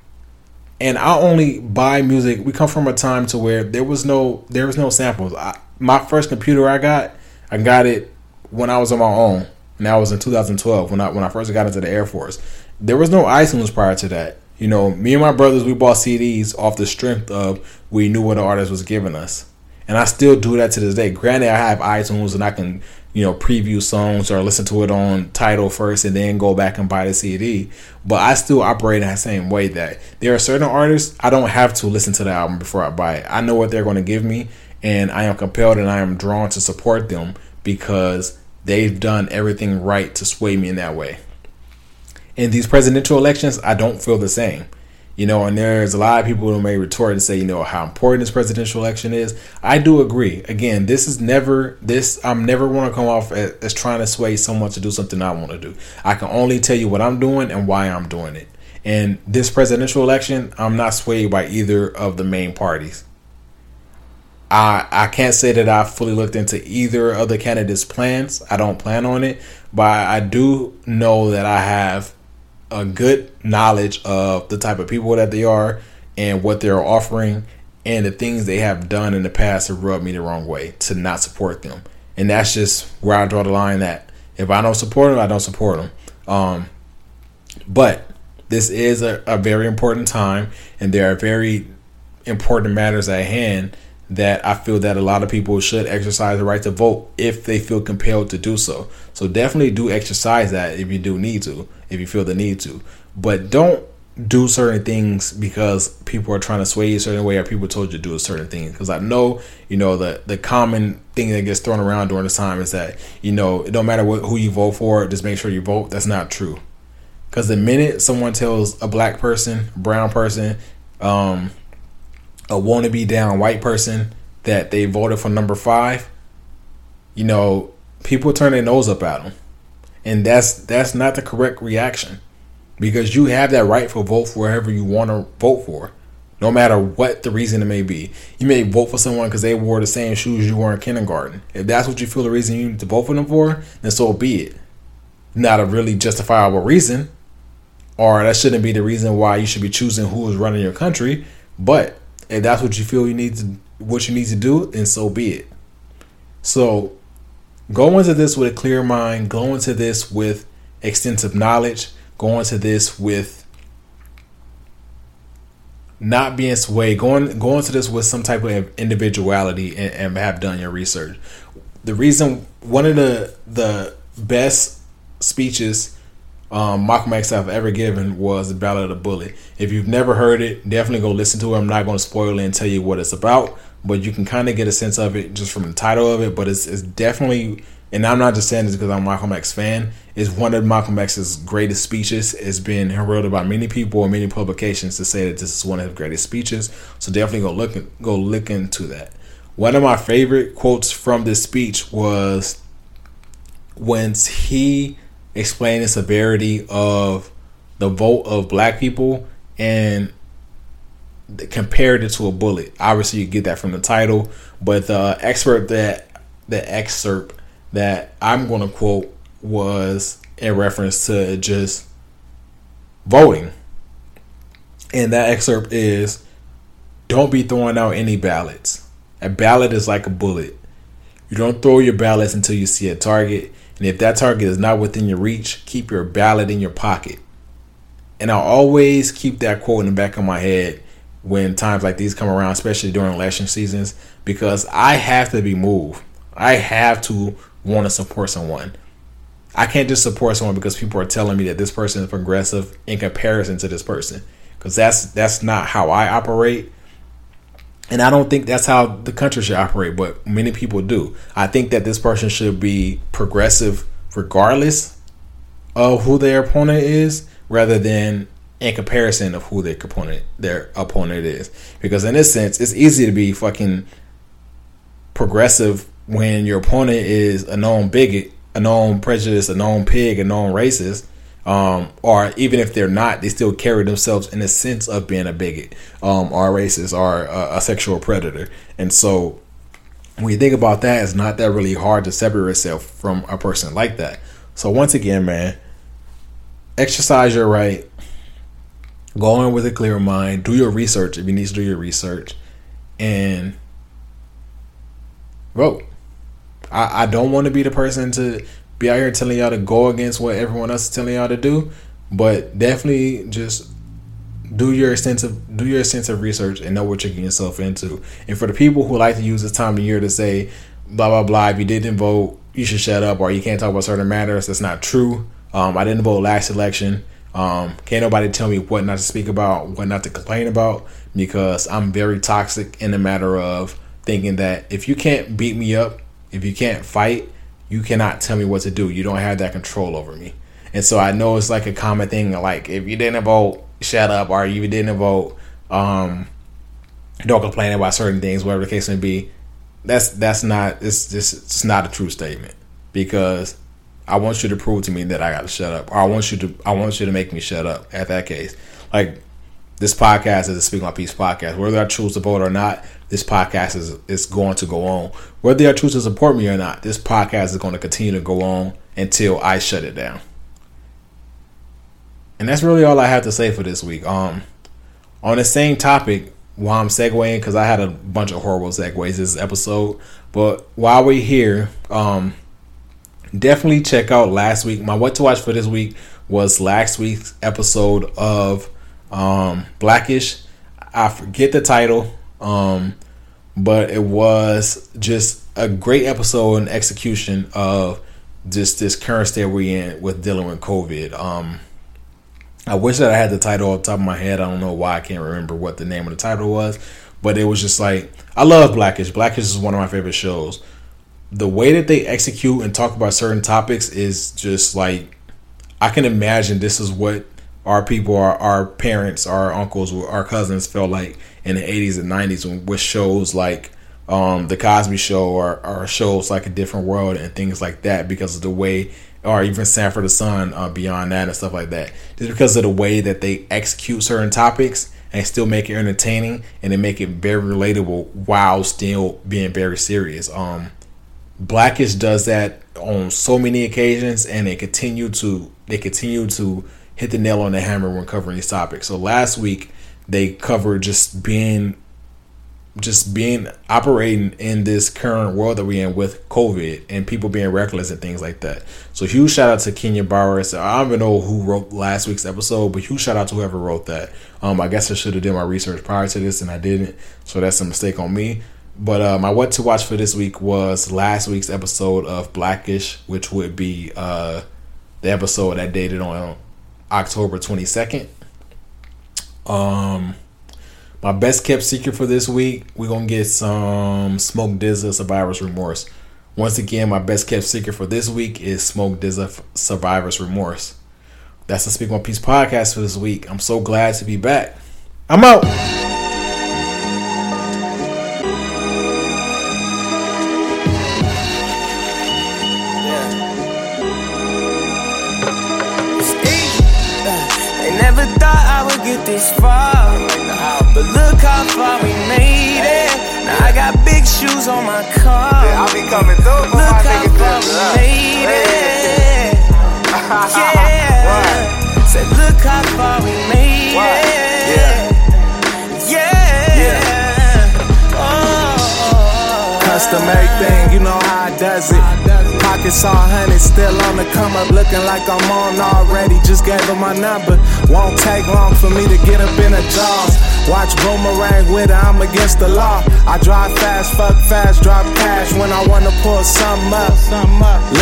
and I only buy music. We come from a time to where there was no there was no samples. I, my first computer I got, I got it when I was on my own, and that was in 2012 when I when I first got into the Air Force there was no iTunes prior to that. You know, me and my brothers, we bought CDs off the strength of we knew what the artist was giving us. and I still do that to this day. Granted, I have iTunes and I can you know preview songs or listen to it on title first and then go back and buy the CD. But I still operate in that same way that there are certain artists I don't have to listen to the album before I buy it. I know what they're going to give me, and I am compelled and I am drawn to support them because they've done everything right to sway me in that way. In these presidential elections, I don't feel the same. You know, and there's a lot of people who may retort and say, you know, how important this presidential election is. I do agree. Again, this is never this. I'm never want to come off as, as trying to sway someone to do something I want to do. I can only tell you what I'm doing and why I'm doing it. And this presidential election, I'm not swayed by either of the main parties. I I can't say that I fully looked into either of the candidates' plans. I don't plan on it, but I do know that I have a good knowledge of the type of people that they are and what they're offering and the things they have done in the past to rub me the wrong way to not support them. And that's just where I draw the line that if I don't support them, I don't support them. Um, but this is a, a very important time and there are very important matters at hand that I feel that a lot of people should exercise the right to vote if they feel compelled to do so. So definitely do exercise that if you do need to, if you feel the need to. But don't do certain things because people are trying to sway you a certain way or people told you to do a certain thing. Because I know, you know, the the common thing that gets thrown around during this time is that, you know, it don't matter what who you vote for, just make sure you vote. That's not true. Because the minute someone tells a black person, brown person, um, a wannabe down white person that they voted for number five, you know, people turn their nose up at them, and that's that's not the correct reaction, because you have that right for vote for whoever you want to vote for, no matter what the reason it may be. You may vote for someone because they wore the same shoes you wore in kindergarten. If that's what you feel the reason you need to vote for them for, then so be it. Not a really justifiable reason, or that shouldn't be the reason why you should be choosing who is running your country, but if that's what you feel you need to what you need to do, and so be it. So go into this with a clear mind, go into this with extensive knowledge, go into this with not being swayed, going go into this with some type of individuality and, and have done your research. The reason one of the the best speeches um, Malcolm I've ever given was the Ballot or the Bullet. If you've never heard it, definitely go listen to it. I'm not going to spoil it and tell you what it's about, but you can kind of get a sense of it just from the title of it. But it's, it's definitely, and I'm not just saying this because I'm a Malcolm X fan. It's one of Malcolm X's greatest speeches. It's been heralded by many people and many publications to say that this is one of his greatest speeches. So definitely go look go look into that. One of my favorite quotes from this speech was when he explain the severity of the vote of black people and compared it to a bullet. Obviously, you get that from the title, but the expert that the excerpt that I'm going to quote was in reference to just voting. And that excerpt is don't be throwing out any ballots. A ballot is like a bullet. You don't throw your ballots until you see a target. And if that target is not within your reach, keep your ballot in your pocket. And I'll always keep that quote in the back of my head when times like these come around, especially during election seasons, because I have to be moved. I have to want to support someone. I can't just support someone because people are telling me that this person is progressive in comparison to this person, because that's that's not how I operate. And I don't think that's how the country should operate, but many people do. I think that this person should be progressive regardless of who their opponent is, rather than in comparison of who their opponent their opponent is. Because in this sense, it's easy to be fucking progressive when your opponent is a known bigot, a known prejudice, a known pig, a known racist um, or even if they're not, they still carry themselves in a sense of being a bigot, um, or racist, or a, a, sexual predator. And so, when you think about that, it's not that really hard to separate yourself from a person like that. So once again, man, exercise your right. Go in with a clear mind. Do your research if you need to do your research, and vote. I, I don't want to be the person to be out here telling y'all to go against what everyone else is telling y'all to do, but definitely just do your extensive do your extensive research and know what you're getting yourself into. And for the people who like to use this time of year to say blah blah blah, if you didn't vote, you should shut up or you can't talk about certain matters. That's not true. Um, I didn't vote last election. Um, can't nobody tell me what not to speak about, what not to complain about, because I'm very toxic in the matter of thinking that if you can't beat me up, if you can't fight, you cannot tell me what to do. You don't have that control over me. And so I know it's like a common thing, like if you didn't vote, shut up, or you didn't vote, um, don't complain about certain things, whatever the case may be. That's that's not it's just it's not a true statement because I want you to prove to me that I got to shut up, or I want you to I want you to make me shut up. At that case, like this podcast is a Speak My Peace podcast. Whether I choose to vote or not, this podcast is is going to go on. Whether I choose to support me or not, this podcast is going to continue to go on until I shut it down. And that's really all I have to say for this week. Um, on the same topic, while I'm segueing, because I had a bunch of horrible segues this episode, but while we're here, um, definitely check out last week. My what to watch for this week was last week's episode of um, Blackish. I forget the title, um, but it was just a great episode and execution of just this current state we're in with dealing with COVID. Um, I wish that I had the title off the top of my head. I don't know why I can't remember what the name of the title was, but it was just like I love Blackish. Blackish is one of my favorite shows. The way that they execute and talk about certain topics is just like I can imagine this is what our people, our, our parents, our uncles, our cousins felt like in the 80s and 90s with shows like um, The Cosby Show or, or shows like A Different World and things like that because of the way or even Sanford the Son uh, beyond that and stuff like that. Just because of the way that they execute certain topics and still make it entertaining and they make it very relatable while still being very serious. Um, Blackish does that on so many occasions, and they continue to they continue to hit the nail on the hammer when covering these topics. So last week they covered just being just being operating in this current world that we're in with COVID and people being reckless and things like that. So huge shout out to Kenya Barris. I don't even know who wrote last week's episode, but huge shout out to whoever wrote that. Um, I guess I should have done my research prior to this and I didn't, so that's a mistake on me. But uh, my what to watch for this week was last week's episode of Blackish, which would be uh, the episode that dated on October twenty second. Um my best kept secret for this week, we're gonna get some Smoke DZA Survivor's Remorse. Once again, my best kept secret for this week is Smoke DZA Survivor's Remorse. That's the Speak My Peace podcast for this week. I'm so glad to be back. I'm out. On my car. Yeah, I'll be coming through for Look my how nigga we Drizzy. made it. Yeah. Said look how far we made What? it. Yeah. Yeah. yeah. Oh. oh, oh, oh. Custom everything, you know how does it. Pockets all honey, still on the come up, looking like I'm on already. Just gave her my number. Won't take long for me to get up in the jaws. Watch boomerang with her, I'm against the law. I drive fast, fuck fast, drop when I wanna pull something up.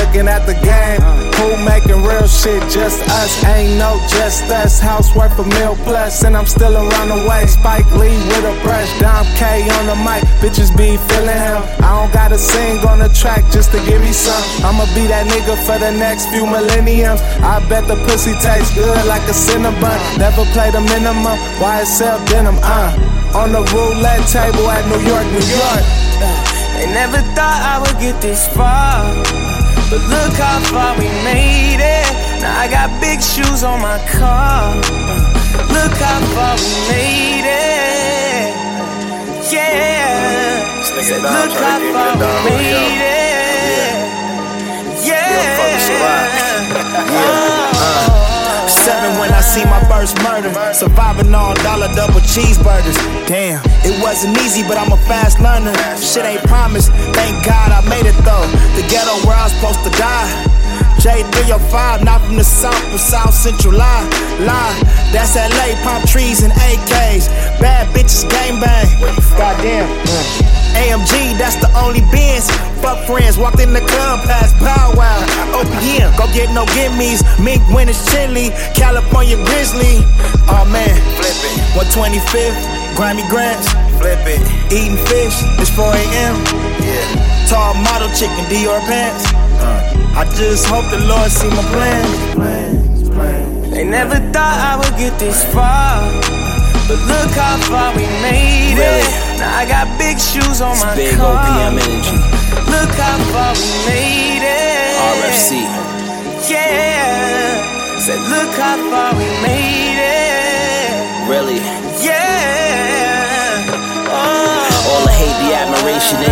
Looking at the game, who making real shit? Just us, ain't no just us. House worth a mil plus, and I'm still a runaway. Spike Lee with a brush, Dom K on the mic. Bitches be feeling him. I don't gotta sing on the track just to give me some. I'ma be that nigga for the next few millenniums. I bet the pussy tastes good like a cinnamon. Never play the minimum. Why YSL denim, uh. On the roulette table at New York, New York. They never thought I would get this far. But look how far we made it. Now I got big shoes on my car. Look how far we made it. Yeah. Said, look how far we made it. fucking Yeah. *laughs* seven when I see my first murder. Surviving on dollar double cheeseburgers. Damn, it wasn't easy, but I'm a fast learner. Shit ain't promised. Thank God I made it though. The ghetto where I was supposed to die. J305, not from the south, but south central lie. Lie, that's LA, palm trees and AKs. Bad bitches, gang bang. Goddamn. AMG, that's the only Benz. Fuck friends, walked in the club, past Pow Wow. OPM, go get no gimmies. Mink winners, chili, California Grizzly. Oh man, flip it. 125th, Grammy Grants, flip it. Eating fish, it's 4 a.m. Yeah. Tall model chicken, Dior pants. Uh, I just hope the Lord see my plans. They never thought I would get this far. But look how far we made Really? it. Now I got big shoes on my Big car. OPM energy. Look how far we made it. RFC. Yeah. Said look how far we made it. Really. Yeah. Oh. All the hate, the admiration, the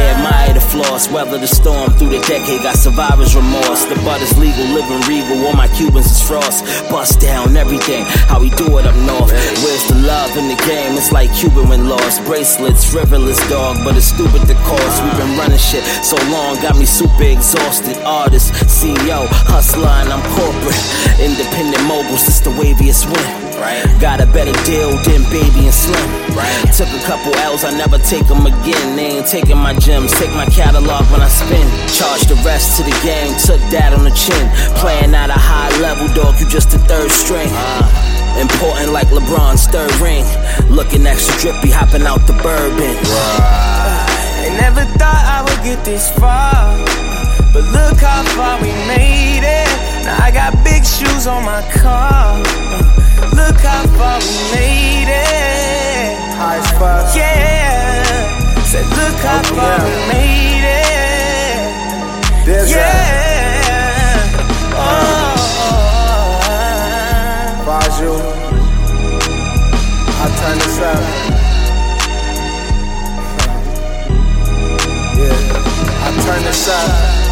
flaws. Weather the storm through the decade, got survivor's remorse. The butt is legal, living regal. All my Cubans is frost. Bust down everything, how we do it up north. Where's the love in the game? It's like Cuban when lost. Bracelets, riverless dog, but it's stupid the cost. We've been running shit so long, got me super exhausted. Artist, CEO, hustler, and I'm corporate. Independent moguls, this the waviest win. Right. Got a better deal than Baby and Slim. Right. Took a couple L's, I never take them again. They ain't taking my gems, take my catalog when I spin. Charge the rest to the game, took that on the chin. Playing at a high level, dog, you just a third string. Uh. Important like LeBron's third ring. Looking extra drippy, hopping out the bourbon. They never thought I would get this far. But look how far we made it. Now I got big shoes on my car. Look how far we made it. High as fuck. Yeah. Said look how Oh, far yeah. we made it. There's Yeah. Oh. Baju. I turn this up. *laughs* yeah, I turn this up.